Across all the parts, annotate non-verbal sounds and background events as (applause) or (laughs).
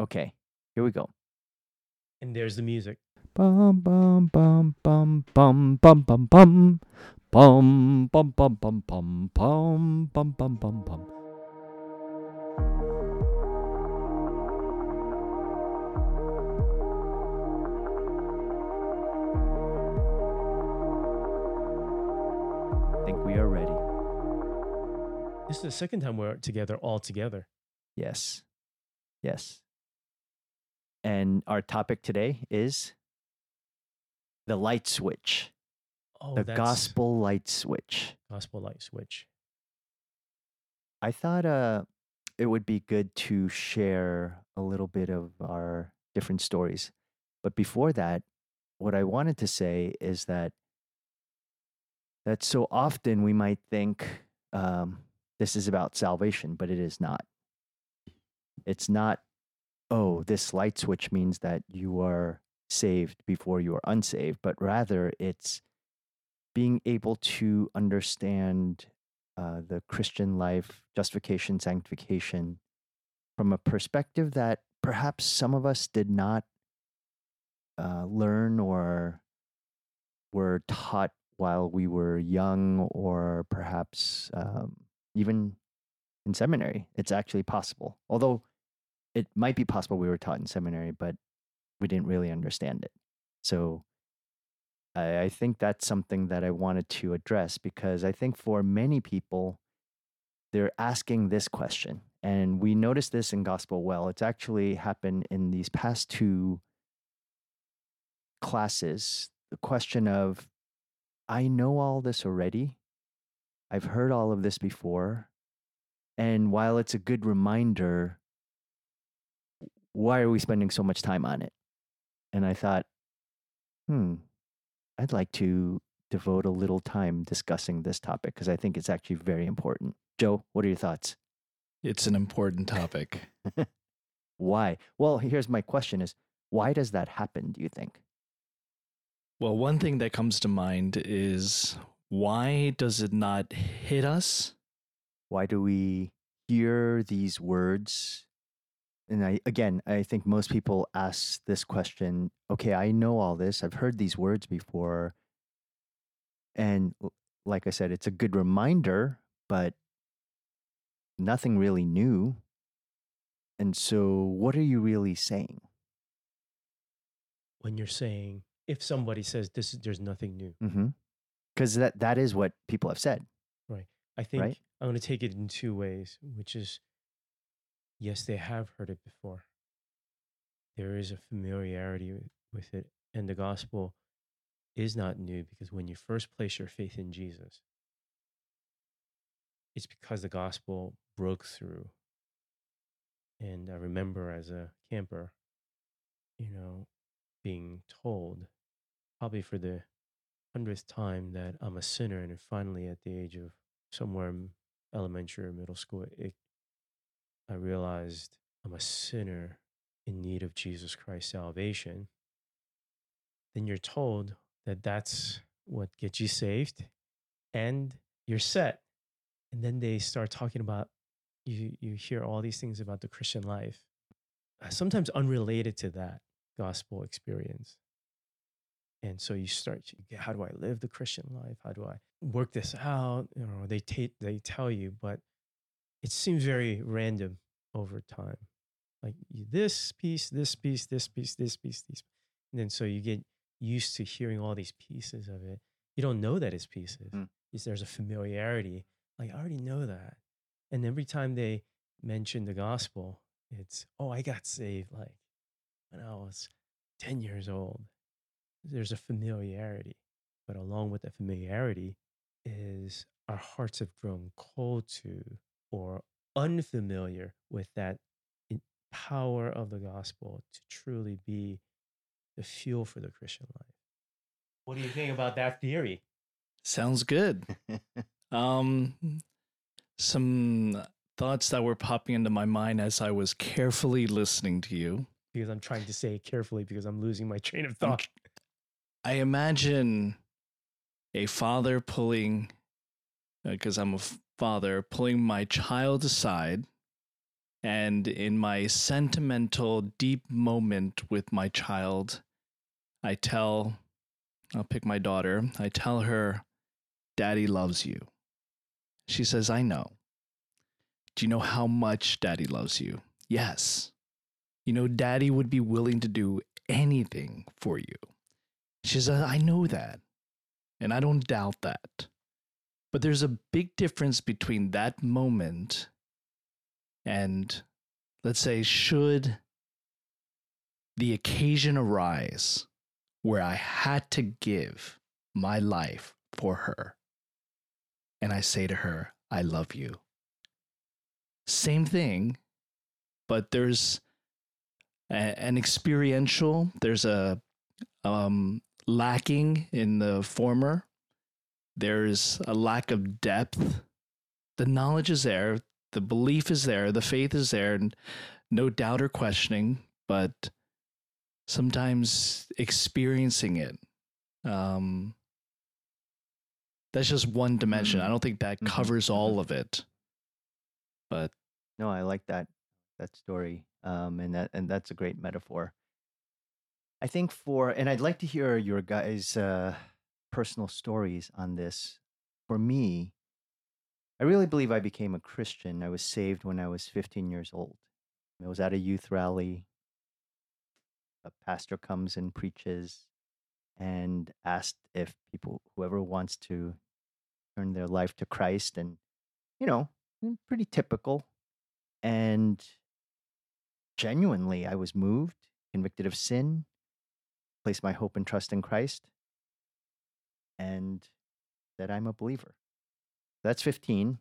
Okay, here we go. And there's the music. Bum bum bum bum bum bum bum bum bum bum bum bum bum bum bum bum bum bum. I think we are ready. This is the second time we're together all together. Yes. Yes. And our topic today is the light switch, Oh, the that's gospel light switch. gospel light switch. I thought uh, it would be good to share a little bit of our different stories. But before that, what I wanted to say is that that so often we might think um, this is about salvation, but it is not. It's not, oh, this light switch means that you are saved before you are unsaved, but rather it's being able to understand uh, the Christian life, justification, sanctification, from a perspective that perhaps some of us did not uh, learn or were taught while we were young, or perhaps um, even in seminary. It's actually possible, although it might be possible we were taught in seminary, but we didn't really understand it. So I, I think that's something that I wanted to address because I think for many people, they're asking this question. And we notice this in Gospel Well. It's actually happened in these past two classes. The question of, I know all this already. I've heard all of this before. And while it's a good reminder, why are we spending so much time on it? And I thought, hmm, I'd like to devote a little time discussing this topic because I think it's actually very important. Joe, what are your thoughts? It's an important topic. (laughs) Why? Well, here's my question is why does that happen, do you think? Well, one thing that comes to mind is why does it not hit us? Why do we hear these words? And I again, I think most people ask this question, okay, I know all this. I've heard these words before. And like I said, it's a good reminder, but nothing really new. And so what are you really saying? When you're saying, if somebody says this is there's nothing new, Mhm. Cuz that that is what people have said. Right. I think Right. I'm going to take it in two ways, which is yes, they have heard it before. There is a familiarity with- it. And the gospel is not new because when you first place your faith in Jesus, it's because the gospel broke through. And I remember as a camper, you know, being told, probably for the hundredth time, that I'm a sinner. And finally, at the age of somewhere elementary or middle school, it, I realized I'm a sinner in need of Jesus Christ's salvation. Then you're told that that's what gets you saved and you're set. And then they start talking about you you hear all these things about the Christian life, uh, sometimes unrelated to that gospel experience. And so you start, how do I live the Christian life? How do I work this out? You know, they ta- they tell you, but it seems very random over time. Like you- this piece, this piece, this piece, this piece, this, and then so you get used to hearing all these pieces of it. You don't know that it's pieces. Mm. It's, there's a familiarity. Like I already know that. And every time they mention the gospel, it's oh, I got saved like when I was ten years old. There's a familiarity, but along with that familiarity is our hearts have grown cold to or unfamiliar with that power of the gospel to truly be the fuel for the Christian life. What do you think about that theory? Sounds good. (laughs) Um, some thoughts that were popping into my mind as I was carefully listening to you. Because I'm trying to say it carefully because I'm losing my train of thought. I imagine a father pulling, because I'm a f- father, pulling my child aside And in my sentimental, deep moment with my child, I tell, I'll pick my daughter, I tell her, Daddy loves you. She says, I know. Do you know how much Daddy loves you? Yes. You know, Daddy would be willing to do anything for you. She says, I know that. And I don't doubt that. But there's a big difference between that moment and, let's say, should the occasion arise where I had to give my life for her. And I say to her, I love you. Same thing, but there's a, an experiential, there's a um, lacking in the former, there's a lack of depth. The knowledge is there, the belief is there, the faith is there, and no doubt or questioning, but sometimes experiencing it. Um, that's just one dimension. Mm. I don't think that Mhm, covers all of it. But No, I like that that story, um, and that and that's a great metaphor. I think for, and I'd like to hear your guys' uh, personal stories on this. For me, I really believe I became a Christian. I was saved when I was 15 years old. I was at a youth rally. A pastor comes and preaches, and asked if people, whoever wants to turn their life to Christ, and you know, mm, pretty typical. And genuinely, I was moved, convicted of sin, placed my hope and trust in Christ, and that I'm a believer. That's 15.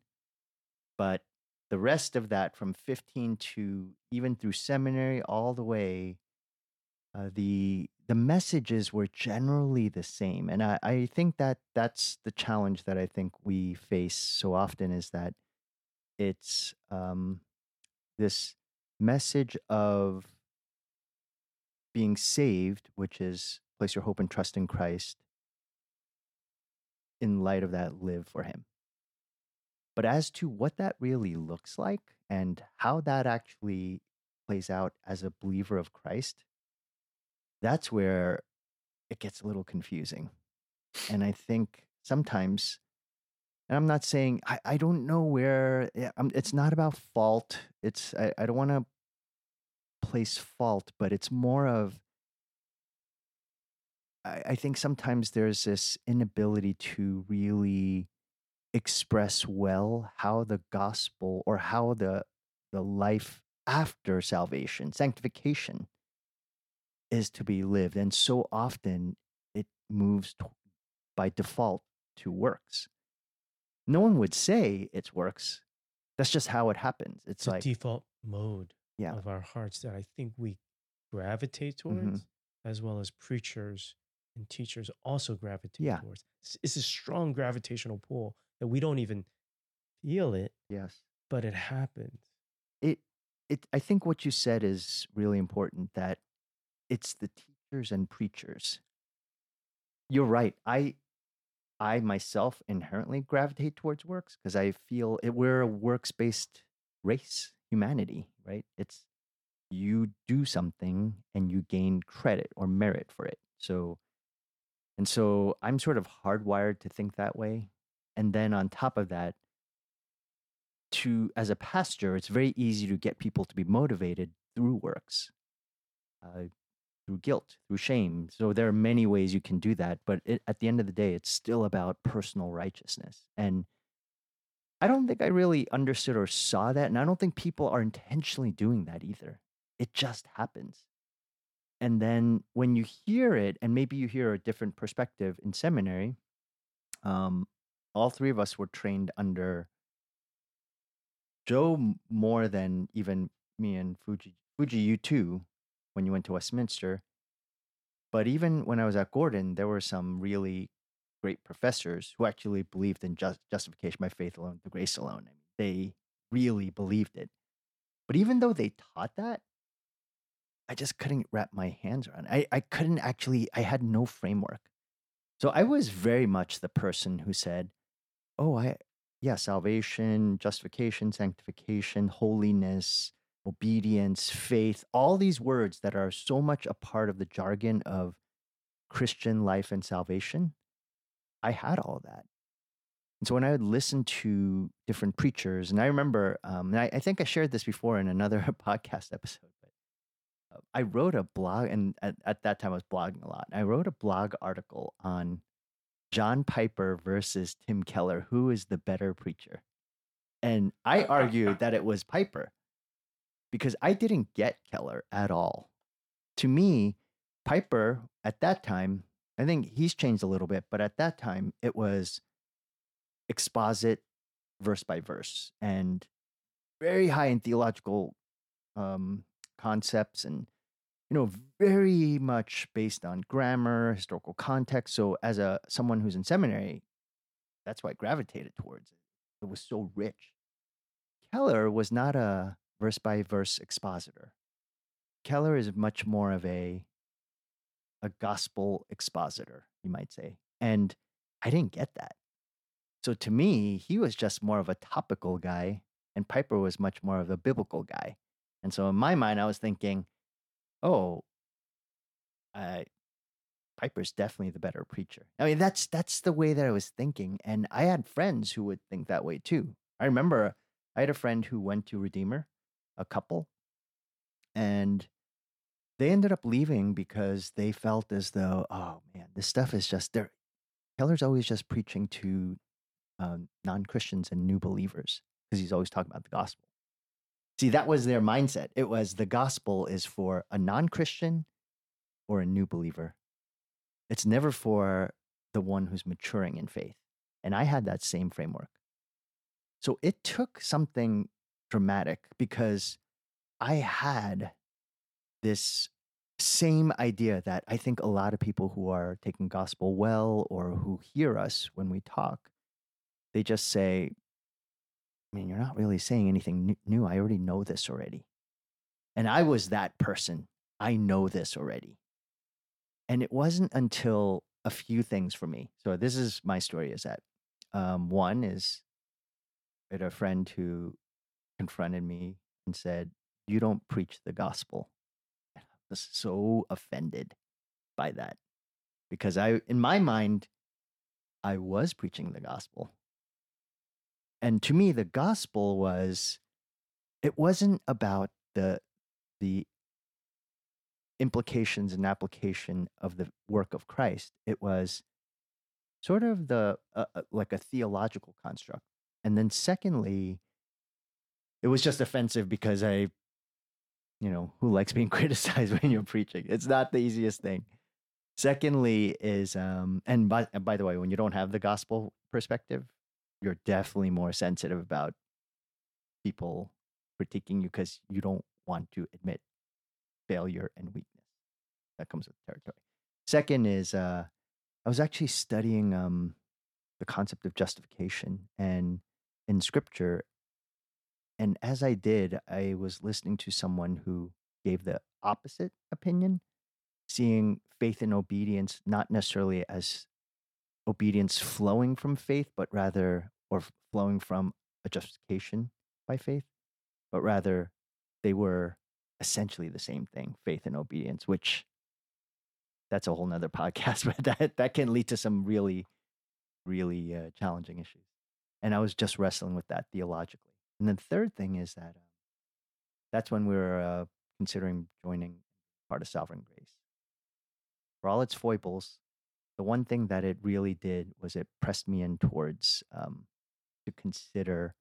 But the rest of that, from 15 to even through seminary, all the way, uh, the the messages were generally the same, and I, I think that that's the challenge that I think we face so often is that it's um, this message of being saved, which is place your hope and trust in Christ. In light of that, live for Him. But as to what that really looks like and how that actually plays out as a believer of Christ, that's where it gets a little confusing. And I think sometimes, and I'm not saying, I, I don't know where, um, it's not about fault. It's, I, I don't want to place fault, but it's more of, I, I think sometimes there's this inability to really express well how the gospel or how the the life after salvation sanctification is to be lived and so often it moves t- by default to works no one would say it's works that's just how it happens it's It's like default mode Yeah. of our hearts that I think we gravitate Mhm. towards, as well as preachers and teachers also gravitate Yeah. towards. It's, it's a strong gravitational pull that we don't even feel it, yes but it happens. it it i think what you said is really important that it's the teachers and preachers you're right i i myself inherently gravitate towards works because i feel it, we're a works based race humanity right it's you do something and you gain credit or merit for it so and so i'm sort of hardwired to think that way. And then on top of that to as a pastor it's very easy to get people to be motivated through works uh, through guilt through shame. So there are many ways you can do that but it, at the end of the day it's still about personal righteousness. And i don't think i really understood or saw that and i don't think people are intentionally doing that either. It just happens and then when you hear it and maybe you hear a different perspective in seminary um, all three of us were trained under Joe more than even me and Fuji. Fuji, you too, when you went to Westminster. But even when I was at Gordon, there were some really great professors who actually believed in just, justification by faith alone, the grace alone. They really believed it. But even though they taught that, I just couldn't wrap my hands around. I, I couldn't actually, I had no framework. So I was very much the person who said, Oh, I, yeah, salvation, justification, sanctification, holiness, obedience, faith, all these words that are so much a part of the jargon of Christian life and salvation, I had all that. And so when I would listen to different preachers, and I remember, um, and I, I think I shared this before in another (laughs) podcast episode, I wrote a blog, and at, at that time I was blogging a lot. I wrote a blog article on John Piper versus Tim Keller, who is the better preacher? And I argued (laughs) that it was Piper because I didn't get Keller at all. To me, Piper at that time, I think he's changed a little bit, but at that time it was exposit verse by verse and very high in theological um, concepts and you know very much based on grammar historical context. So as a someone who's in seminary that's why i gravitated towards. It it was so rich. Keller was not a verse by verse expositor. Keller is much more of a a gospel expositor you might say and i didn't get that. So to me he was just more of a topical guy and piper was much more of a biblical guy and so in my mind i was thinking oh, Piper's definitely the better preacher. I mean, that's that's the way that I was thinking, and I had friends who would think that way too. I remember I had a friend who went to Redeemer, a couple, and they ended up leaving because they felt as though, oh man, this stuff is just there. Keller's always just preaching to um, non Christians and new believers because he's always talking about the gospel. See, that was their mindset. It was the gospel is for a non Christian or a new believer. It's never for the one who's maturing in faith. And I had that same framework. So it took something dramatic because I had this same idea that I think a lot of people who are taking gospel well or who hear us when we talk, they just say, I mean, you're not really saying anything new. I already know this already. And I was that person. I know this already. And it wasn't until a few things for me. So this is my story is that um, one is I had a friend who confronted me and said, You don't preach the gospel. (laughs) And I was so offended by that because I, in my mind, I was preaching the gospel and to me the gospel was it wasn't about the the implications and application of the work of Christ. It was sort of the uh, uh, like a theological construct. And then secondly it was just offensive because i you know who likes being (laughs) criticized when you're preaching? It's not the easiest thing. Secondly is um and by, by the way when you don't have the gospel perspective you're definitely more sensitive about people critiquing you because you don't want to admit failure and weakness. That comes with territory. Second is uh, I was actually studying um, the concept of justification and in scripture. And as I did, I was listening to someone who gave the opposite opinion, seeing faith and obedience not necessarily as obedience flowing from faith, but rather, or flowing from a justification by faith, but rather they were essentially the same thing, faith and obedience, which that's a whole nother podcast, (laughs) but that, that can lead to some really, really uh, challenging issues. And I was just wrestling with that theologically. And then third thing is that um, that's when we were uh, considering joining part of Sovereign Grace. For all its foibles, the one thing that it really did was it pressed me in towards um, to consider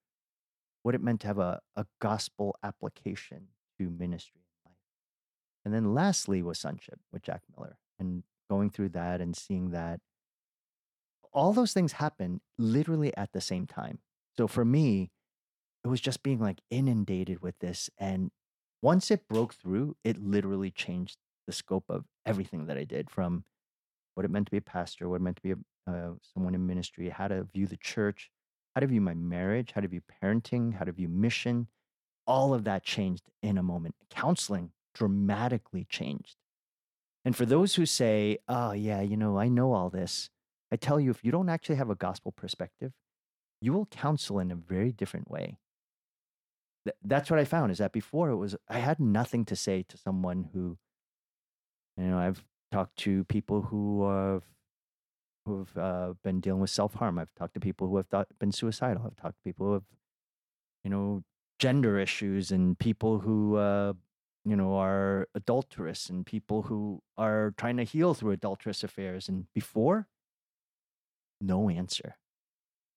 what it meant to have a, a gospel application to ministry and life. And then lastly was sonship with Jack Miller and going through that and seeing that all those things happen literally at the same time. So for me, it was just being like inundated with this. And once it broke through, it literally changed the scope of everything that I did from what it meant to be a pastor, what it meant to be a, uh, someone in ministry, how to view the church, how to view my marriage, how to view parenting, how to view mission. All of that changed in a moment. Counseling dramatically changed. And for those who say, oh, yeah, you know, I know all this, I tell you, if you don't actually have a gospel perspective, you will counsel in a very different way. th- that's what I found is that before it was I had nothing to say to someone who, you know, I've talked to people who have who've uh, been dealing with self harm. I've talked to people who have thought, been suicidal. I've talked to people who have, you know, gender issues and people who, uh, you know, are adulterous and people who are trying to heal through adulterous affairs. And before, no answer.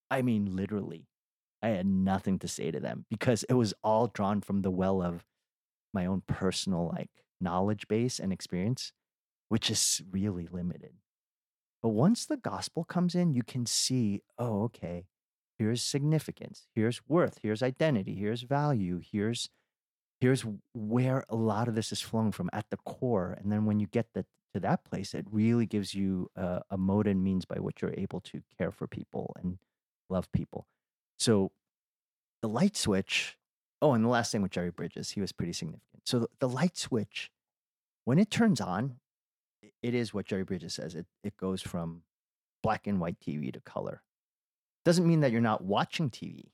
I mean, literally, I had nothing to say to them because it was all drawn from the well of my own personal like knowledge base and experience, which is really limited. But once the gospel comes in, you can see, oh, okay, here's significance, here's worth, here's identity, here's value, here's here's where a lot of this is flowing from at the core. And then when you get the, to that place, it really gives you a, a mode and means by which you're able to care for people and love people. So the light switch. Oh, and the last thing with Jerry Bridges, he was pretty significant. So the, the light switch, when it turns on, it is what Jerry Bridges says. It it goes from black and white TV to color. Doesn't mean that you're not watching TV.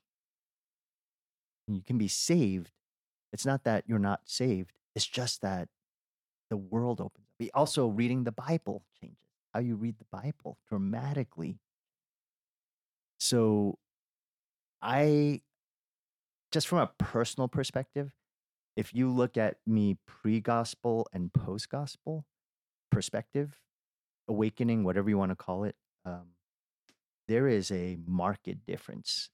You can be saved. It's not that you're not saved. It's just that the world opens up. Also, reading the Bible changes how you read the Bible dramatically. So, I just from a personal perspective, if you look at me pre gospel and post gospel perspective, awakening, whatever you want to call it, um, there is a marked difference.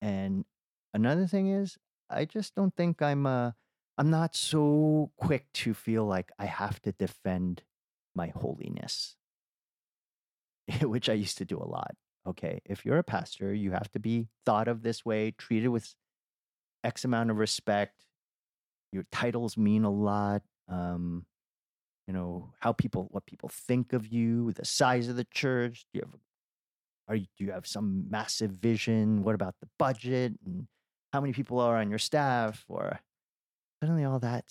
And another thing is, I just don't think I'm uh, I'm not so quick to feel like I have to defend my holiness, (laughs) which I used to do a lot. Okay, if you're a pastor, you have to be thought of this way, treated with X amount of respect. Your titles mean a lot. Um, you know how people, what people think of you, the size of the church. Do you have, are you, do you have some massive vision? What about the budget and how many people are on your staff? Or suddenly all that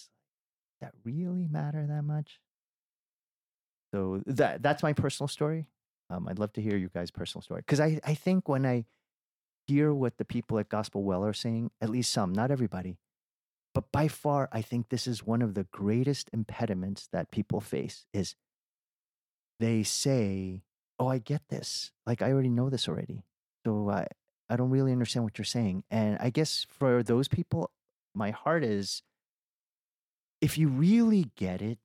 that really matter that much? So that that's my personal story. Um, I'd love to hear you guys' personal story because I I think when I hear what the people at Gospel Well are saying, at least some, not everybody. But by far, I think this is one of the greatest impediments that people face is they say, Oh, I get this. Like, I already know this already. So I, I don't really understand what you're saying. And I guess for those people, my heart is if you really get it,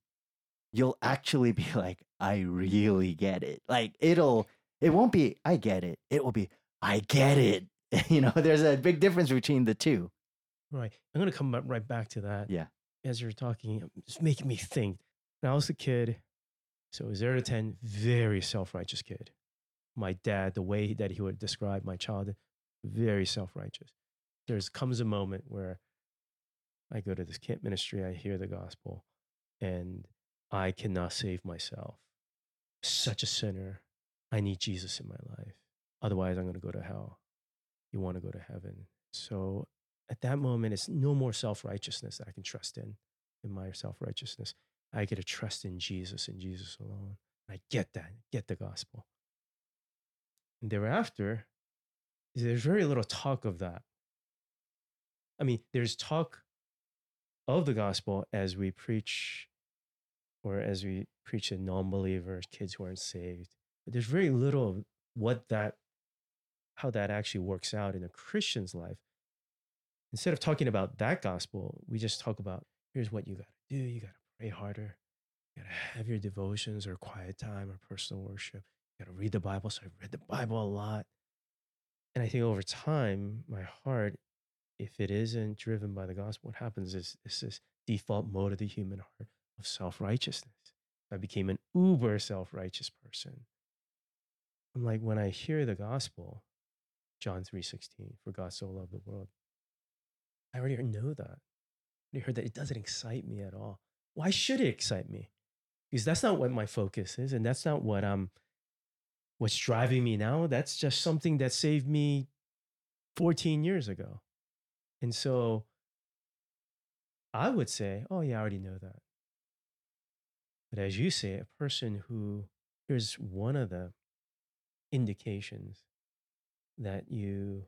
you'll actually be (laughs) like, I really get it. Like, it'll, it won't be, I get it. It will be, I get it. (laughs) you know, there's a big difference between the two. Right. I'm going to come right back to that. Yeah. As you're talking, um, it's making me think. When I was a kid, so zero to 10, very self righteous kid. My dad, the way that he would describe my childhood, very self righteous. There's comes a moment where I go to this camp ministry, I hear the gospel, and I cannot save myself. Such a sinner. I need Jesus in my life. Otherwise, I'm going to go to hell you want to go to heaven. So at that moment, it's no more self righteousness that I can trust in, in my self righteousness. I get to trust in Jesus and Jesus alone. I get that, get the gospel. And thereafter, there's very little talk of that. I mean, there's talk of the gospel as we preach or as we preach to non believers, kids who aren't saved. But there's very little of what that how that actually works out in a Christian's life. Instead of talking about that gospel, we just talk about here's what you got to do. You got to pray harder. You got to have your devotions or quiet time or personal worship. You got to read the Bible. So I've read the Bible a lot. And I think over time, my heart, if it isn't driven by the gospel, what happens is, is this default mode of the human heart of self righteousness. I became an uber self righteous person. I'm like, when I hear the gospel, John 3:16, for God so loved the world. I already know that. I heard that it doesn't excite me at all. Why should it excite me? Because that's not what my focus is, and that's not what I'm what's driving me now. That's just something that saved me 14 years ago. And so I would say, oh yeah, I already know that. But as you say, a person who here's one of the indications that you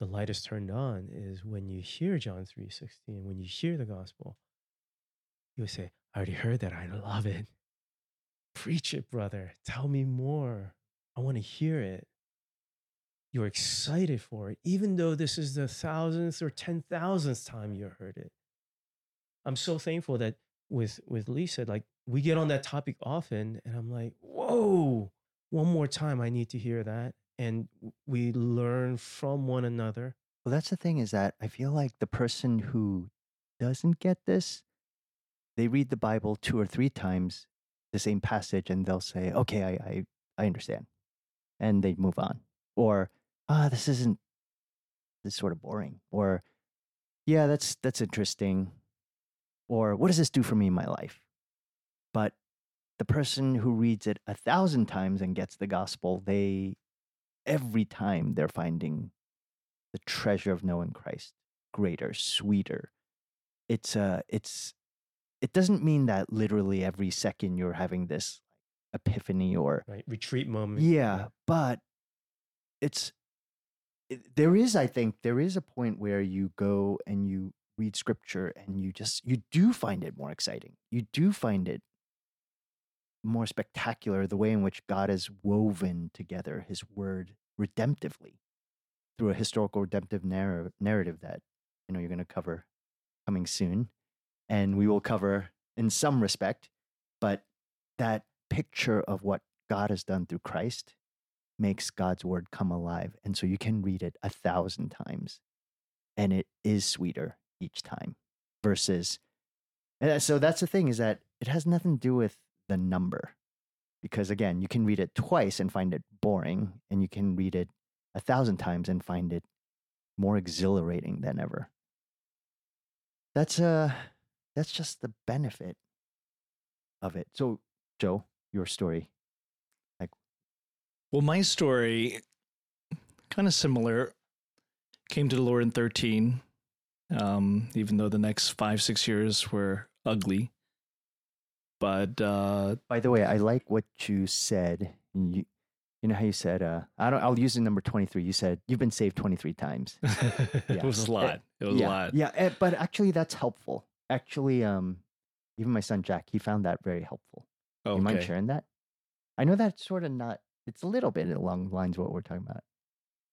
the light is turned on is when you hear John 3:16, when you hear the gospel, you say, I already heard that. I love it. Preach it, brother. Tell me more. I want to hear it. You're excited for it, even though this is the thousandth or ten thousandth time you heard it. I'm so thankful that with with Lisa, like we get on that topic often, and I'm like, whoa, one more time, I need to hear that, and we learn from one another. Well, that's the thing is that I feel like the person who doesn't get this, they read the Bible two or three times, the same passage, and they'll say, "Okay, I I, I understand," and they move on. Or, ah, this isn't this is sort of boring. Or, yeah, that's that's interesting. Or, what does this do for me in my life? But the person who reads it a thousand times and gets the gospel, they every time they're finding the treasure of knowing Christ greater, sweeter. It's uh it's it doesn't mean that literally every second you're having this epiphany or Right, retreat moment. yeah, but it's it, there is I think there is a point where you go and you read scripture and you just you do find it more exciting. You do find it more spectacular the way in which God has woven together his word redemptively through a historical redemptive narr- narrative that you know you're going to cover coming soon and we will cover in some respect but that picture of what God has done through Christ makes God's word come alive and so you can read it a thousand times and it is sweeter each time versus and so that's the thing is that it has nothing to do with the number because again you can read it twice and find it boring and you can read it a thousand times and find it more exhilarating than ever that's uh that's just the benefit of it so joe your story Like Well, my story, kind of similar, came to the Lord in 13, um, even though the next five, six years were ugly. But uh, by the way i like what you said you you know how you said uh i don't i'll use the number 23 you said you've been saved 23 times Yeah. (laughs) it was a lot. It was yeah, a lot. Yeah, eh, but actually that's helpful. Actually, um, even my son Jack, he found that very helpful. Okay. You mind sharing that? I know that's sort of not. It's a little bit along the lines of what we're talking about.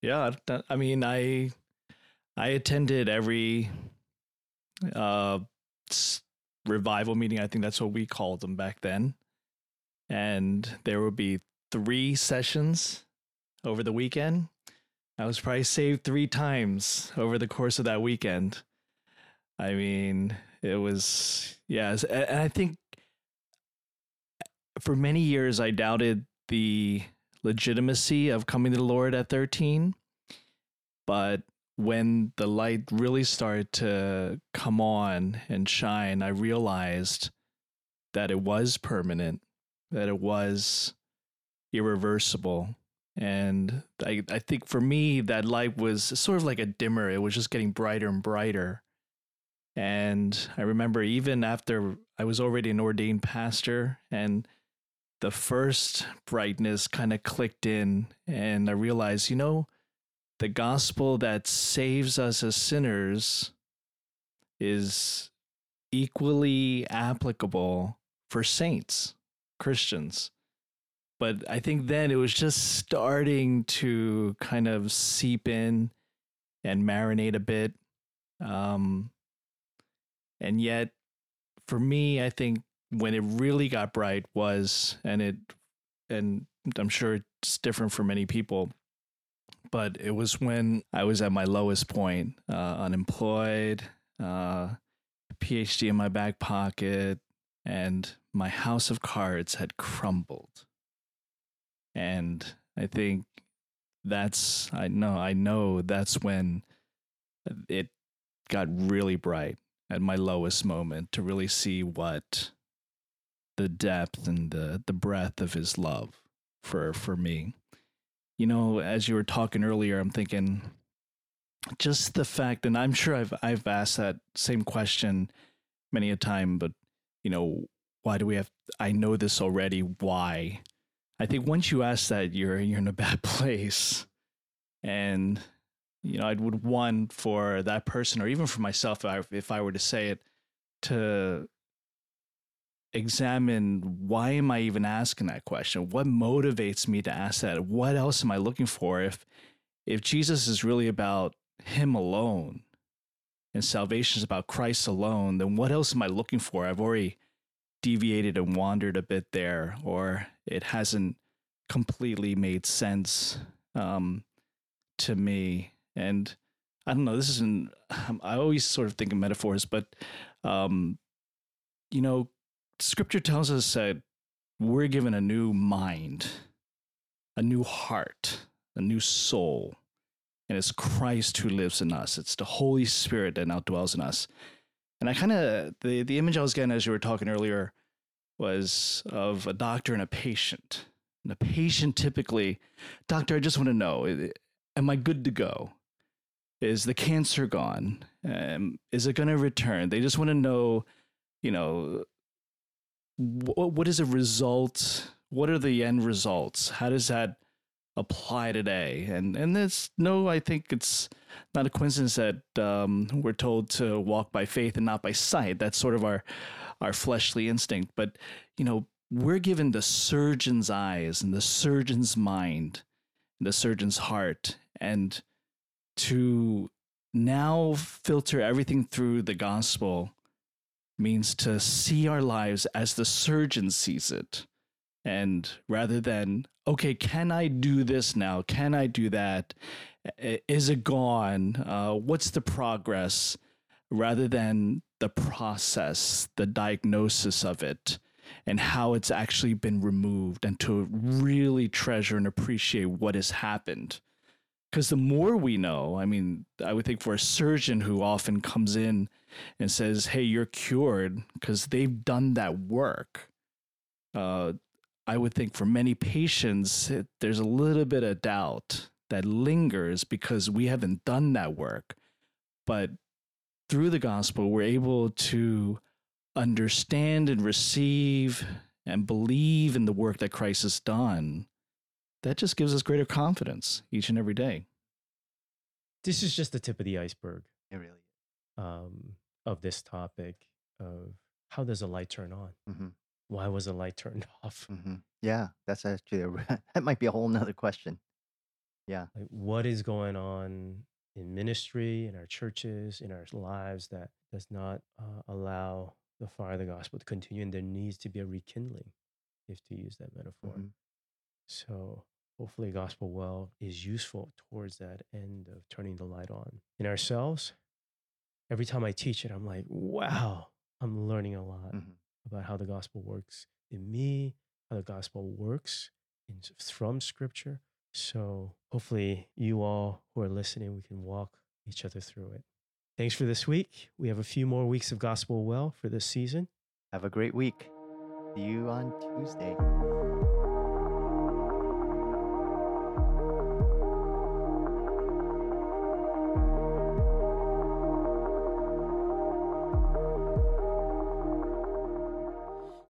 Yeah, I mean, I I attended every uh revival meeting. I think that's what we called them back then. And there would be three sessions over the weekend. I was probably saved three times over the course of that weekend. I mean, it was yes, and I think for many years I doubted the legitimacy of coming to the Lord at 13. But when the light really started to come on and shine, I realized that it was permanent, that it was irreversible. And I, I think for me, that light was sort of like a dimmer. It was just getting brighter and brighter. And I remember even after I was already an ordained pastor and the first brightness kind of clicked in, and I realized, you know, the gospel that saves us as sinners is equally applicable for saints, Christians. But I think then it was just starting to kind of seep in and marinate a bit. Um, and yet, for me, I think when it really got bright was, and it, and I'm sure it's different for many people, but it was when I was at my lowest point, uh, unemployed, uh, PhD in my back pocket, and my house of cards had crumbled. And I think that's I know I know that's when it got really bright at my lowest moment to really see what the depth and the the breadth of his love for for me you know, as you were talking earlier, I'm thinking just the fact, and I'm sure I've I've asked that same question many a time, but you know, why do we have? I know this already. Why? I think once you ask that, you're you're in a (laughs) bad place, and you know, I would want for that person or even for myself, if I, if I were to say it, to examine why am I even asking that question? What motivates me to ask that? What else am I looking for? If if Jesus is really about him alone and salvation is about Christ alone, then what else am I looking for? I've already deviated and wandered a bit there, or it hasn't completely made sense um, to me. And I don't know, this isn't, (sighs) I always sort of think of metaphors, but, um, you know, scripture tells us that we're given a new mind, a new heart, a new soul. And it's Christ who lives in us. It's the Holy Spirit that now dwells in us. And I kind of, the, the image I was getting as you were talking earlier was of a doctor and a patient. And a patient typically, doctor, I just want to know, am I good to go? Is the cancer gone? Um, is it going to return? They just want to know, you know, what, what is a result? What are the end results? How does that apply today? And and there's no, I think it's not a coincidence that um, we're told to walk by faith and not by sight. That's sort of our our fleshly instinct. But you know, we're given the surgeon's eyes and the surgeon's mind, and the surgeon's heart, and to now filter everything through the gospel means to see our lives as the surgeon sees it. And rather than, okay, can I do this now? Can I do that? Is it gone? Uh, what's the progress? Rather than the process, the diagnosis of it, and how it's actually been removed, and to really treasure and appreciate what has happened because the more we know, I mean, I would think for a surgeon who often comes in and says, "Hey, you're cured," because they've done that work. Uh, I would think for many patients, it, there's a little bit of doubt that lingers because we haven't done that work. But through the gospel, we're able to understand and receive and believe in the work that Christ has done that just gives us greater confidence each and every day. This is just the tip of the iceberg. It really um, of this topic of how does a light turn on? Mm-hmm. Why was a light turned (laughs) off? Mm-hmm. Yeah, that's actually a, (laughs) that might be a whole nother question. Yeah, like what is going on in ministry, in our churches, in our lives that does not uh, allow the fire of the gospel to continue, and there needs to be a rekindling, if to use that metaphor. Mm-hmm. So hopefully gospel well is useful towards that end of turning the light on. In ourselves every time i teach it i'm like wow i'm learning a lot mm-hmm. about how the gospel works in me how the gospel works in, from scripture. So hopefully you all who are listening we can walk each other through it. Thanks for this week. We have a few more weeks of gospel well for this season. Have a great week. See you on tuesday